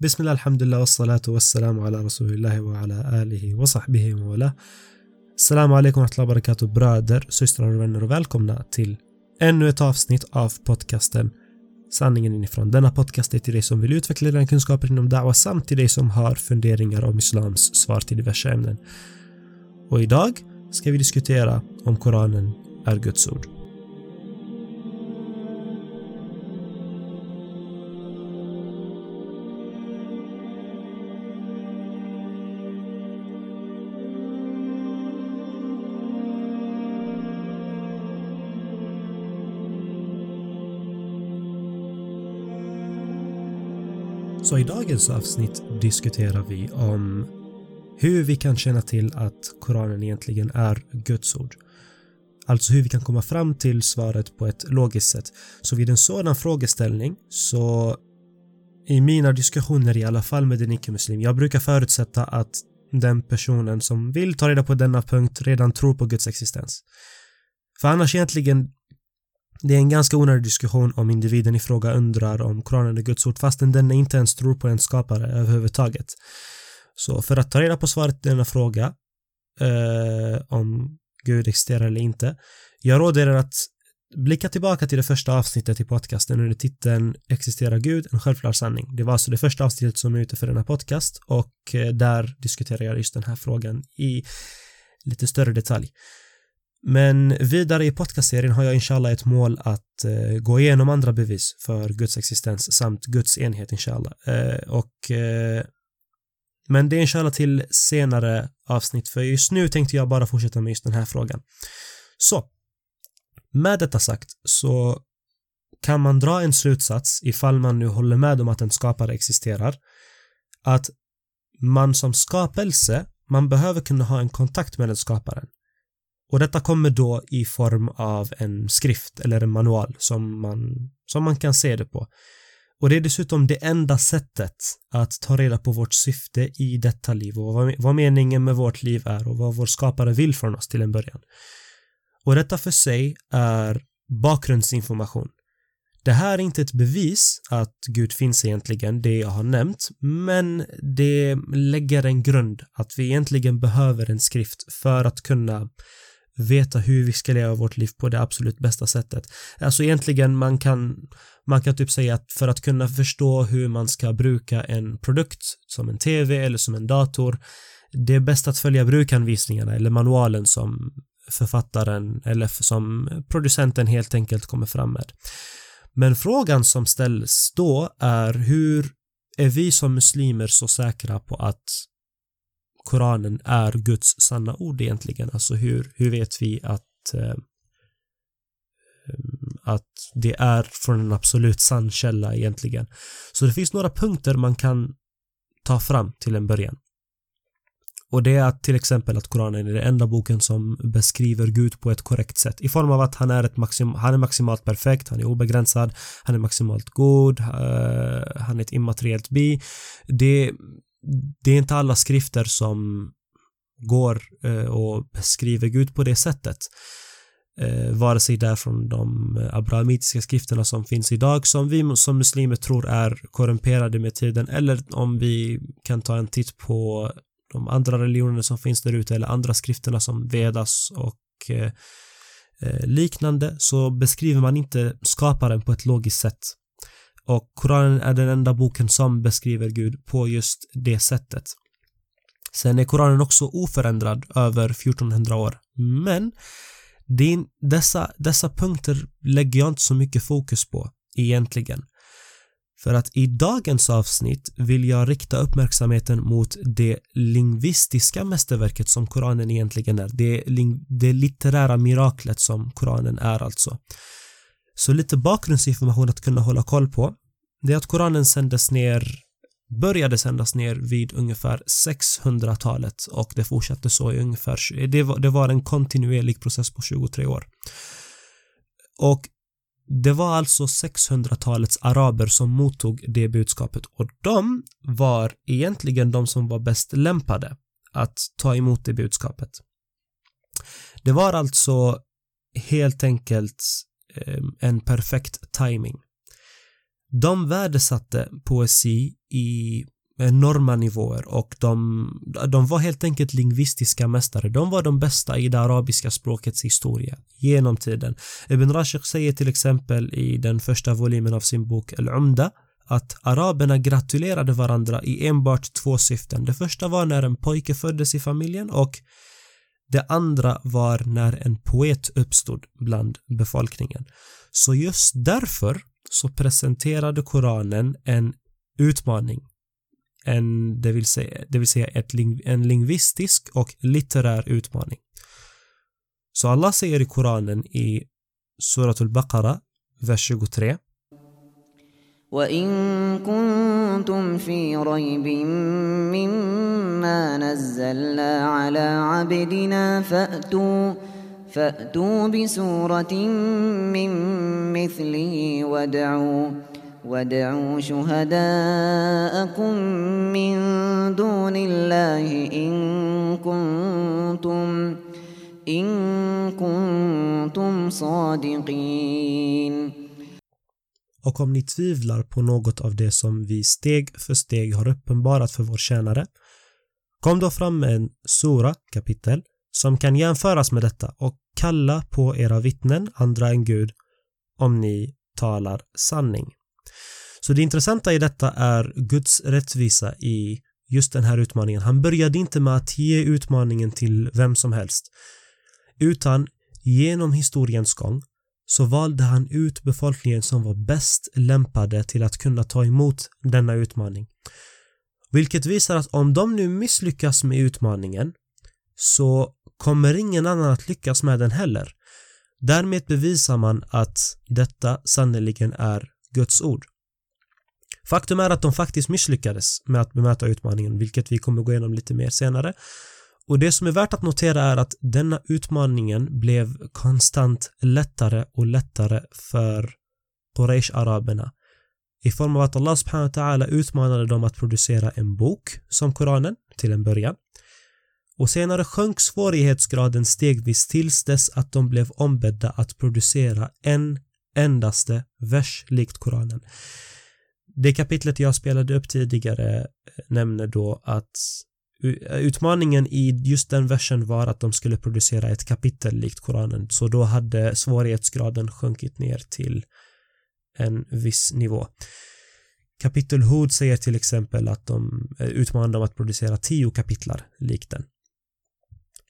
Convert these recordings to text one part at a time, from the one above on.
بسم الله الحمد لله والصلاة والسلام على رسول الله وعلى آله وصحبه وله. Assalamu alaikum wa barakatuh bröder, systrar och vänner och välkomna till ännu ett avsnitt av podcasten Sanningen inifrån. Denna podcast är till dig som vill utveckla dina kunskaper inom da'wa samt till dig som har funderingar om islams svar till diverse ämnen. Och idag ska vi diskutera om Koranen är Guds ord. Så i dagens avsnitt diskuterar vi om hur vi kan känna till att Koranen egentligen är Guds ord. Alltså hur vi kan komma fram till svaret på ett logiskt sätt. Så vid en sådan frågeställning så i mina diskussioner i alla fall med en icke-muslim, jag brukar förutsätta att den personen som vill ta reda på denna punkt redan tror på Guds existens. För annars egentligen det är en ganska onödig diskussion om individen i fråga undrar om Koranen är Guds ord fastän den inte ens tror på en skapare överhuvudtaget. Så för att ta reda på svaret på denna fråga eh, om Gud existerar eller inte, jag råder er att blicka tillbaka till det första avsnittet i podcasten under titeln Existerar Gud? En självklar sanning. Det var alltså det första avsnittet som är ute för denna podcast och eh, där diskuterar jag just den här frågan i lite större detalj. Men vidare i podcastserien har jag inshallah ett mål att eh, gå igenom andra bevis för Guds existens samt Guds enhet inshallah. Eh, och eh, men det är inshallah till senare avsnitt för just nu tänkte jag bara fortsätta med just den här frågan. Så, med detta sagt så kan man dra en slutsats ifall man nu håller med om att en skapare existerar att man som skapelse, man behöver kunna ha en kontakt med den skaparen. Och detta kommer då i form av en skrift eller en manual som man, som man kan se det på. Och det är dessutom det enda sättet att ta reda på vårt syfte i detta liv och vad, vad meningen med vårt liv är och vad vår skapare vill från oss till en början. Och detta för sig är bakgrundsinformation. Det här är inte ett bevis att Gud finns egentligen, det jag har nämnt, men det lägger en grund att vi egentligen behöver en skrift för att kunna veta hur vi ska leva vårt liv på det absolut bästa sättet. Alltså egentligen man kan man kan typ säga att för att kunna förstå hur man ska bruka en produkt som en TV eller som en dator det är bäst att följa brukanvisningarna eller manualen som författaren eller som producenten helt enkelt kommer fram med. Men frågan som ställs då är hur är vi som muslimer så säkra på att Koranen är Guds sanna ord egentligen? Alltså hur, hur vet vi att eh, eh, att det är från en absolut sann källa egentligen. Så det finns några punkter man kan ta fram till en början. Och det är att till exempel att Koranen är den enda boken som beskriver Gud på ett korrekt sätt i form av att han är, ett maxim, han är maximalt perfekt, han är obegränsad, han är maximalt god, uh, han är ett immateriellt bi. Det, det är inte alla skrifter som går eh, och beskriver Gud på det sättet eh, vare sig det är från de abrahamitiska skrifterna som finns idag som vi som muslimer tror är korrumperade med tiden eller om vi kan ta en titt på de andra religionerna som finns där ute eller andra skrifterna som Vedas och eh, eh liknande så beskriver man inte skaparen på ett logiskt sätt. Och Koranen är den enda boken som beskriver Gud på just det sättet. Sen är Koranen också oförändrad över 1400 år. Men din, dessa, dessa punkter lägger jag inte så mycket fokus på egentligen. För att i dagens avsnitt vill jag rikta uppmärksamheten mot det lingvistiska mästerverket som Koranen egentligen är. Det, det litterära miraklet som Koranen är alltså. Så lite bakgrundsinformation att kunna hålla koll på. Det är att Koranen sändes ner började sändas ner vid ungefär 600-talet och det fortsatte så i ungefär, det var, det var en kontinuerlig process på 23 år. Och det var alltså 600-talets araber som mottog det budskapet och de var egentligen de som var bäst lämpade att ta emot det budskapet. Det var alltså helt enkelt eh, en perfekt timing de värdesatte poesi i enorma nivåer och de, de var helt enkelt lingvistiska mästare. De var de bästa i det arabiska språkets historia genom tiden. Ibn Rashid säger till exempel i den första volymen av sin bok Al-Umda att araberna gratulerade varandra i enbart två syften. Det första var när en pojke föddes i familjen och det andra var när en poet uppstod bland befolkningen. Så just därför så presenterade Koranen en utmaning. En, det, vill säga, det vill säga ett, en lingvistisk och litterär utmaning. Så Allah säger i Koranen i Surat al-Baqarah, vers 23 وإن كنتم في ريب مما نزلنا على عبدنا فأتوا فأتوا بسورة من مثله وادعوا وادعوا شهداءكم من دون الله إن كنتم إن كنتم صادقين och om ni tvivlar på något av det som vi steg för steg har uppenbarat för vår tjänare, kom då fram med en sura, kapitel, som kan jämföras med detta och kalla på era vittnen, andra än Gud, om ni talar sanning. Så det intressanta i detta är Guds rättvisa i just den här utmaningen. Han började inte med att ge utmaningen till vem som helst, utan genom historiens gång så valde han ut befolkningen som var bäst lämpade till att kunna ta emot denna utmaning. Vilket visar att om de nu misslyckas med utmaningen så kommer ingen annan att lyckas med den heller. Därmed bevisar man att detta sannoliken är Guds ord. Faktum är att de faktiskt misslyckades med att bemöta utmaningen, vilket vi kommer gå igenom lite mer senare. Och det som är värt att notera är att denna utmaningen blev konstant lättare och lättare för Quraysh-araberna i form av att Allah subhanahu wa ta'ala utmanade dem att producera en bok som Koranen till en början och senare sjönk svårighetsgraden stegvis tills dess att de blev ombedda att producera en endaste vers likt Koranen. Det kapitlet jag spelade upp tidigare eh, nämner då att Utmaningen i just den versen var att de skulle producera ett kapitel likt Koranen så då hade svårighetsgraden sjunkit ner till en viss nivå. Kapitel Hud säger till exempel att de utmanade utmanar dem att producera tio kapitlar likt den.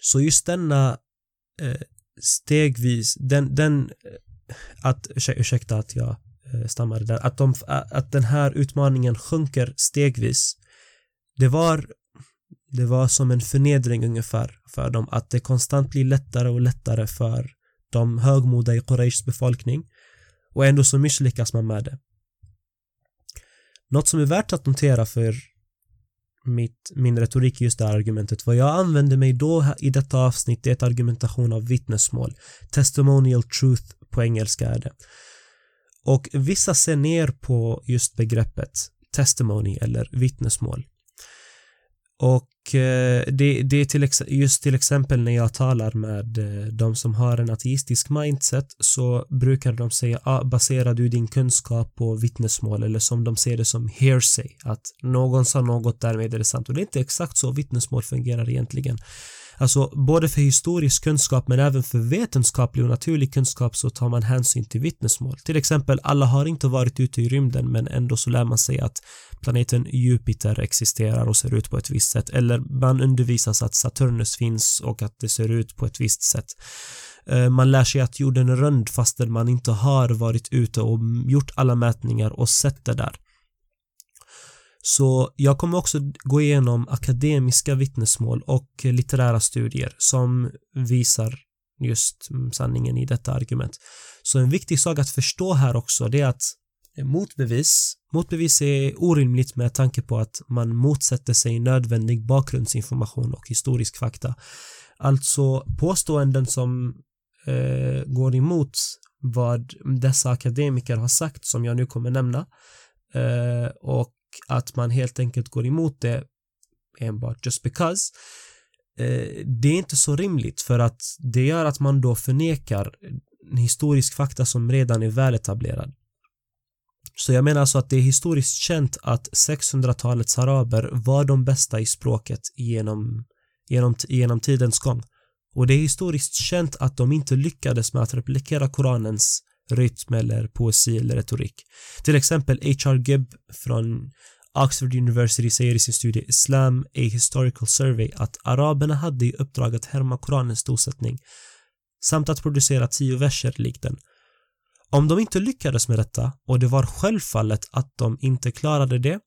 Så just denna eh, stegvis, den, den eh, att, ursäkta att jag eh, stammade där, att, de, eh, att den här utmaningen sjunker stegvis det var det var som en förnedring ungefär för dem att det konstant blir lättare och lättare för de högmoda i Qurayshs befolkning och ändå så misslyckas man med det. Något som är värt att notera för mitt, min retorik i just det här argumentet. Vad jag använder mig då i detta avsnitt är ett argumentation av vittnesmål. Testimonial truth på engelska är det. Och vissa ser ner på just begreppet testimony eller vittnesmål. Och eh, det, det är till just till exempel när jag talar med eh, de som har en ateistisk mindset så brukar de säga ah, baserar du din kunskap på vittnesmål? Eller som de ser det som hearsay att någon sa något därmed är det sant. Och det är inte exakt så vittnesmål fungerar egentligen. Alltså både för historisk kunskap men även för vetenskaplig och naturlig kunskap så tar man hänsyn till vittnesmål. Till exempel, alla har inte varit ute i rymden men ändå så lär man sig att planeten Jupiter existerar och ser ut på ett visst sätt eller man undervisas att Saturnus finns och att det ser ut på ett visst sätt. Eh, man lär sig att jorden är rund fastän man inte har varit ute och gjort alla mätningar och sett det där. Så jag kommer också gå igenom akademiska vittnesmål och litterära studier som visar just mm, sanningen i detta argument. Så en viktig sak att förstå här också det är att motbevis, motbevis är orimligt med tanke på att man motsätter sig nödvändig bakgrundsinformation och historisk fakta. Alltså påståenden som eh, går emot vad dessa akademiker har sagt som jag nu kommer nämna eh, och att man helt enkelt går emot det enbart just because eh, det är inte så rimligt för att det gör att man då förnekar en historisk fakta som redan är väletablerad. Så jag menar alltså att det är historiskt känt att 600-talets araber var de bästa i språket genom, genom, genom tidens gång. Och det är historiskt känt att de inte lyckades med att replikera Koranens rytm eller poesi eller retorik. Till exempel H.R. Gibb från Oxford University säger i sin studie Islam, a historical survey att araberna hade i uppdrag att härma Koranens storsättning samt att producera tio verser likt den. Om de inte lyckades med detta och det var självfallet att de inte klarade det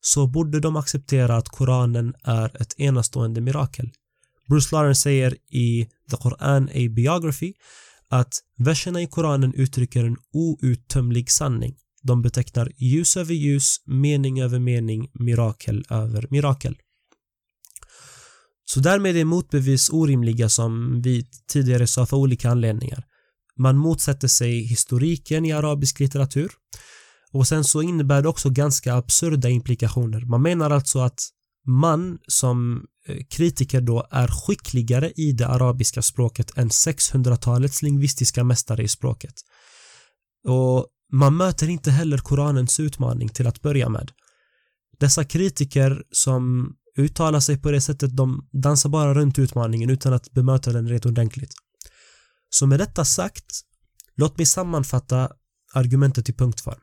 så borde de acceptera att Koranen är ett enastående mirakel. Bruce Lawrence säger i The Quran A Biography att verserna i Koranen uttrycker en outtömlig sanning. De betecknar ljus över ljus, mening över mening, mirakel över mirakel. Så därmed är motbevis orimliga som vi tidigare sa för olika anledningar. Man motsätter sig historiken i arabisk litteratur och sen så innebär det också ganska absurda implikationer. Man menar alltså att man som eh, kritiker då är skickligare i det arabiska språket än 600-talets lingvistiska mästare i språket. Och man möter inte heller Koranens utmaning till att börja med. Dessa kritiker som uttalar sig på det sättet, de dansar bara runt utmaningen utan att bemöta den rent ordentligt. Så med detta sagt, låt mig sammanfatta argumentet i punktform.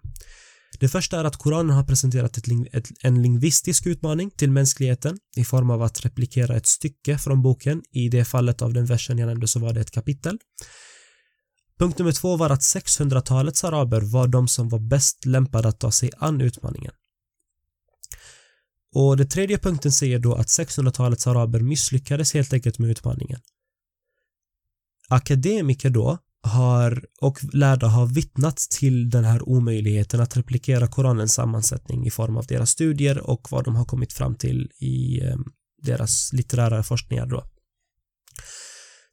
Det första är att Koranen har presenterat ett, ett, en lingvistisk utmaning till mänskligheten i form av att replikera ett stycke från boken. I det fallet av den versen jag nämnde så var det ett kapitel. Punkt nummer två var att 600-talets araber var de som var bäst lämpade att ta sig an utmaningen. Och det tredje punkten säger då att 600-talets araber misslyckades helt enkelt med utmaningen. Akademiker då har och lärda har vittnat till den här omöjligheten att replikera Koranens sammansättning i form av deras studier och vad de har kommit fram till i eh, deras litterära forskningar då.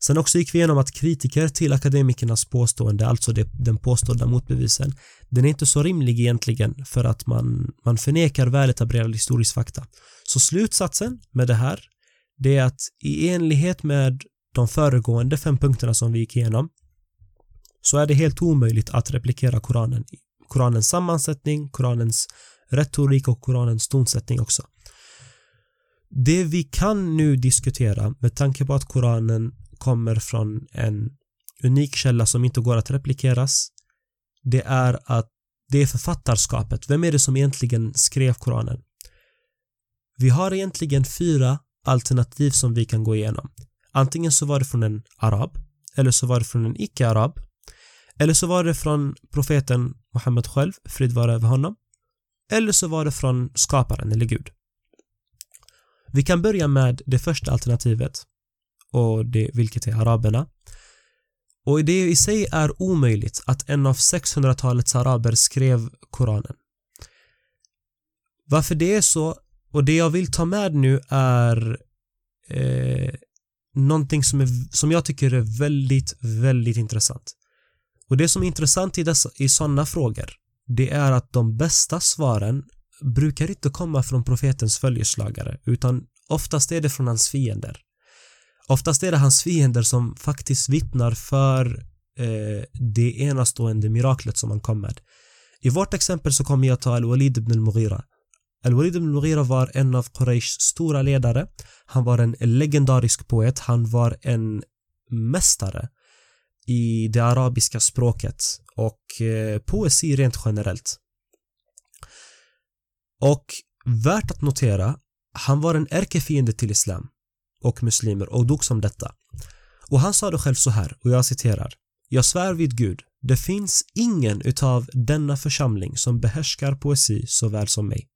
Sen också gick vi igenom att kritiker till akademikernas påstående, alltså det, den påstådda motbevisen, den är inte så rimlig egentligen för att man, man förnekar väletablerad historisk fakta. Så slutsatsen med det här, det är att i enlighet med de föregående fem punkterna som vi gick igenom så är det helt omöjligt att replikera Koranen. Koranens sammansättning, Koranens retorik och Koranens tonsättning också. Det vi kan nu diskutera med tanke på att Koranen kommer från en unik källa som inte går att replikeras det är att det är författarskapet. Vem är det som egentligen skrev Koranen? Vi har egentligen fyra alternativ som vi kan gå igenom. Antingen så var det från en arab eller så var det från en icke-arab eller så var det från profeten Muhammed själv, frid vare över honom. Eller så var det från skaparen eller Gud. Vi kan börja med det första alternativet och det, vilket är araberna. Och det i sig är omöjligt att en av 600-talets araber skrev Koranen. Varför det är så och det jag vill ta med nu är eh, någonting som, är, som jag tycker är väldigt, väldigt intressant. Och det som är intressant i, dessa, i sådana frågor det är att de bästa svaren brukar inte komma från profetens följeslagare utan oftast är det från hans fiender. Oftast är det hans fiender som faktiskt vittnar för eh, det enastående miraklet som han kom med. I vårt exempel så kommer jag ta Al-Walid ibn al-Mughira. Al-Walid ibn al-Mughira var en av Quraysh stora ledare. Han var en legendarisk poet. Han var en mästare i det arabiska språket och eh, poesi rent generellt. Och värt att notera, han var en ärkefiende till islam och muslimer och dog som detta. Och han sa det själv så här, och jag citerar. Jag svär vid Gud, det finns ingen utav denna församling som behärskar poesi så väl som mig.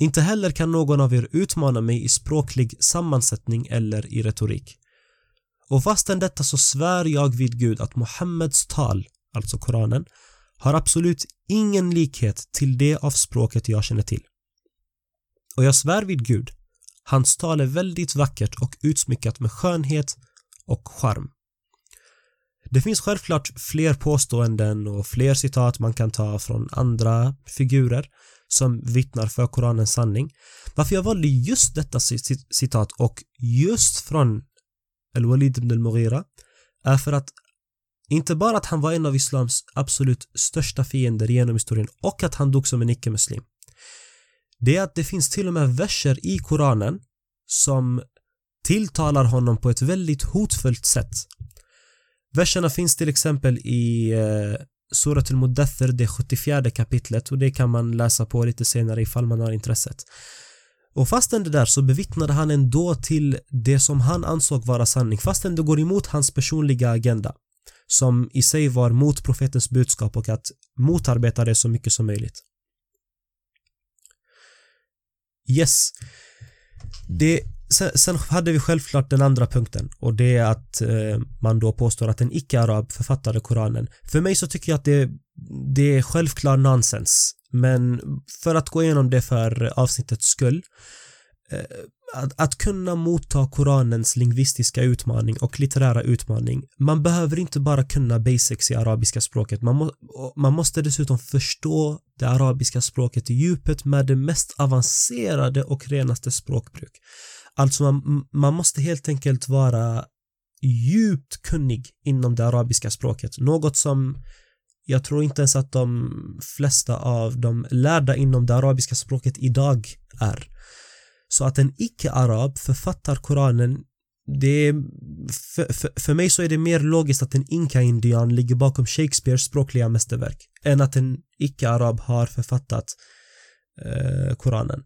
Inte heller kan någon av er utmana mig i språklig sammansättning eller i retorik. Och fastän detta så svär jag vid Gud att Muhammeds tal, alltså Koranen, har absolut ingen likhet till det av språket jag känner till. Och jag svär vid Gud, hans tal är väldigt vackert och utsmyckat med skönhet och charm. Det finns självklart fler påståenden och fler citat man kan ta från andra figurer som vittnar för Koranens sanning. Varför jag valde just detta citat och just från Al-Walid ibn al-Mughira är för att inte bara att han var en av islams absolut största fiender genom historien och att han dog som en icke-muslim. Det är att det finns till och med verser i Koranen som tilltalar honom på ett väldigt hotfullt sätt. Verserna finns till exempel i eh, Surat al-Mudathir, det 74 kapitlet och det kan man läsa på lite senare ifall man har intresset. Och fastän det där så bevittnade han ändå till det som han ansåg vara sanning fastän det går emot hans personliga agenda som i sig var mot profetens budskap och att motarbeta det så mycket som möjligt. Yes. Det, sen, sen, hade vi självklart den andra punkten och det är att eh, man då påstår att en icke-arab författade Koranen. För mig så tycker jag att det, det är självklar nonsens. Men för att gå igenom det för avsnittets skull eh, att, att, kunna motta Koranens lingvistiska utmaning och litterära utmaning. Man behöver inte bara kunna basics i arabiska språket. Man, må, man måste dessutom förstå det arabiska språket i djupet med det mest avancerade och renaste språkbruk. Alltså man, man måste helt enkelt vara djupt kunnig inom det arabiska språket. Något som jag tror inte ens att de flesta av de lärda inom det arabiska språket idag är. Så att en icke-arab författar Koranen det är, för, för, för, mig så är det mer logiskt att en inka-indian ligger bakom Shakespeares språkliga mästerverk än att en icke-arab har författat eh, Koranen.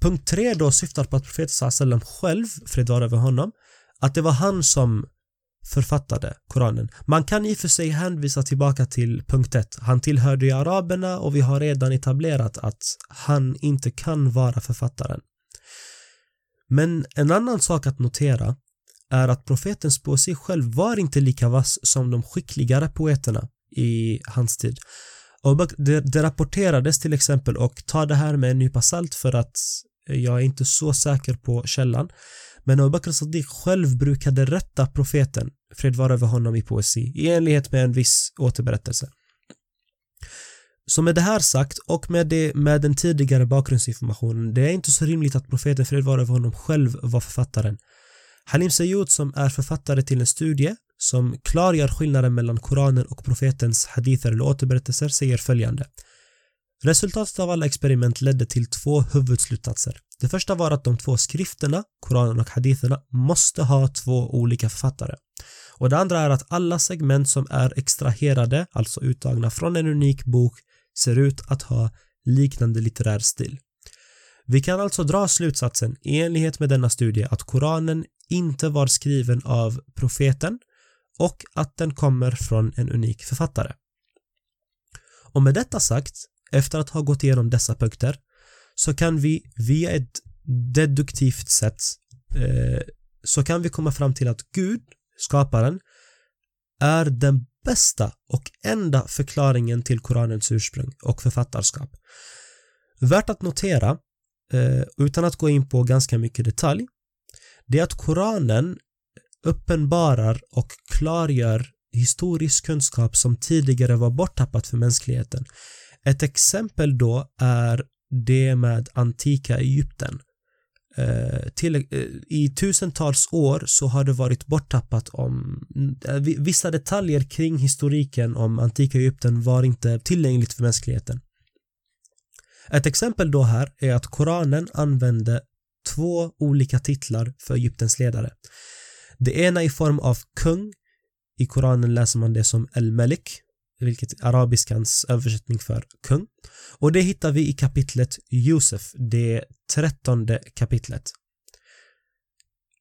Punkt tre då syftar på att profeten sallam själv, fred vare över honom, att det var han som författade Koranen. Man kan i och för sig hänvisa tillbaka till punkt 1. Han tillhörde ju araberna och vi har redan etablerat att han inte kan vara författaren. Men en annan sak att notera är att profetens poesi själv var inte lika vass som de skickligare poeterna i hans tid. Och det, det rapporterades till exempel och ta det här med en nypa salt för att jag är inte så säker på källan men Abu Bakr Sadiq själv brukade rätta profeten, fred var över honom i poesi, i enlighet med en viss återberättelse. Så med det här sagt och med, det, med den tidigare bakgrundsinformationen, det är inte så rimligt att profeten fred var över honom själv var författaren. Halim Sayoud som är författare till en studie som klargör skillnaden mellan Koranen och profetens hadither eller återberättelser säger följande. Resultatet av alla experiment ledde till två huvudslutsatser. Det första var att de två skrifterna, Koranen och haditherna, måste ha två olika författare. Och det andra är att alla segment som är extraherade, alltså uttagna från en unik bok, ser ut att ha liknande litterär stil. Vi kan alltså dra slutsatsen i enlighet med denna studie att Koranen inte var skriven av profeten och att den kommer från en unik författare. Och med detta sagt, efter att ha gått igenom dessa punkter, så kan vi via ett deduktivt sätt eh, så kan vi komma fram till att Gud, skaparen, är den bästa och enda förklaringen till Koranens ursprung och författarskap. Värt att notera, eh, utan att gå in på ganska mycket detalj, det är att Koranen uppenbarar och klargör historisk kunskap som tidigare var borttappat för mänskligheten. Ett exempel då är det med antika Egypten. Eh, till, eh, I tusentals år så har det varit borttappat om eh, vissa detaljer kring historiken om antika Egypten var inte tillgängligt för mänskligheten. Ett exempel då här är att Koranen använde två olika titlar för Egyptens ledare. Det ena i form av kung. I Koranen läser man det som El-Melik vilket är arabiskans översättning för kung. Och det hittar vi i kapitlet Josef, det trettonde kapitlet.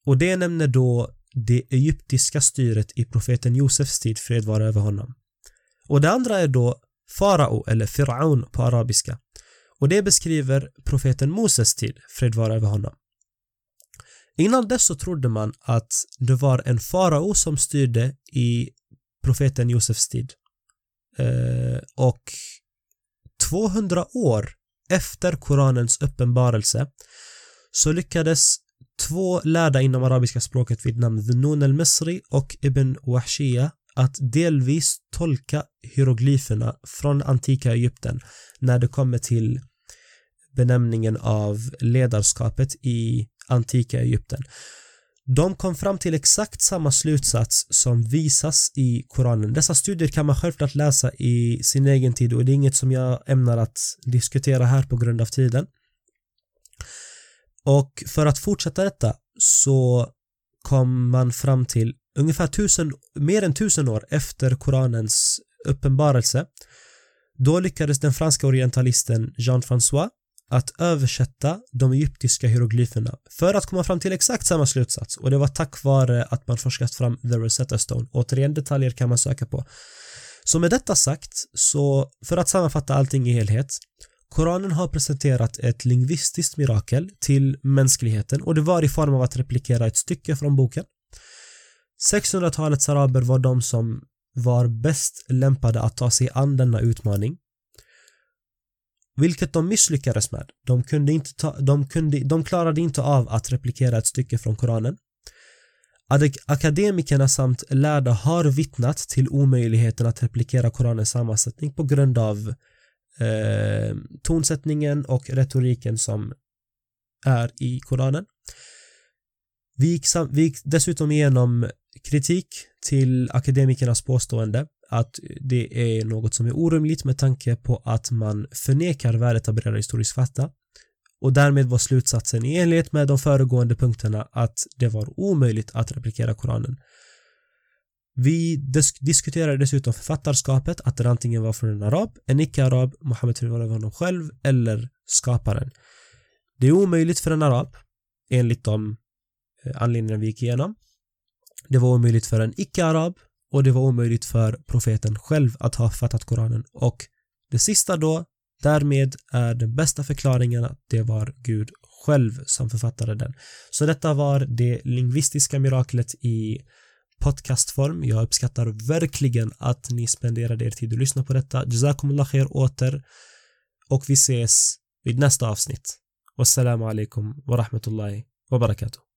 Och det nämner då det egyptiska styret i profeten Josefs tid, fred vara över honom. Och det andra är då farao eller firaun på arabiska. Och det beskriver profeten Moses tid, fred vara över honom. Innan dess så trodde man att det var en farao som styrde i profeten Josefs tid. Eh, och 200 år efter Koranens uppenbarelse så lyckades två lärda inom arabiska språket vid namn Dhunun al-Misri och Ibn Wahshia att delvis tolka hieroglyferna från antika Egypten när det kommer till benämningen av ledarskapet i antika Egypten. De kom fram till exakt samma slutsats som visas i Koranen. Dessa studier kan man självklart läsa i sin egen tid och det är inget som jag ämnar att diskutera här på grund av tiden. Och för att fortsätta detta så kom man fram till ungefär tusen, mer än tusen år efter Koranens uppenbarelse då lyckades den franska orientalisten Jean-François att översätta de egyptiska hieroglyferna för att komma fram till exakt samma slutsats och det var tack vare att man forskat fram The Rosetta Stone. Återigen detaljer kan man söka på. Så med detta sagt, så för att sammanfatta allting i helhet Koranen har presenterat ett lingvistiskt mirakel till mänskligheten och det var i form av att replikera ett stycke från boken. 600-talets araber var de som var bäst lämpade att ta sig an denna utmaning vilket de misslyckades med. De, kunde inte ta, de, kunde, de klarade inte av att replikera ett stycke från Koranen. Akademikerna samt lärda har vittnat till omöjligheten att replikera Koranens sammansättning på grund av eh, tonsättningen och retoriken som är i Koranen. Vi gick, vi gick dessutom igenom kritik till akademikernas påstående att det är något som är orimligt med tanke på att man förnekar väletablerad historisk fakta och därmed var slutsatsen i enlighet med de föregående punkterna att det var omöjligt att replikera Koranen. Vi disk diskuterade dessutom författarskapet, att det antingen var från en arab, en icke-arab, Muhammed var honom själv eller skaparen. Det är omöjligt för en arab, enligt de eh, anledningar vi gick igenom. Det var omöjligt för en icke-arab och det var omöjligt för profeten själv att ha fattat Koranen och det sista då därmed är den bästa förklaringen att det var Gud själv som författade den. Så detta var det lingvistiska miraklet i podcastform. Jag uppskattar verkligen att ni spenderade er tid och lyssna på detta. Jazakumullah khair åter och vi ses vid nästa avsnitt. Wassalamu alaikum wa rahmatullahi wa barakatuh.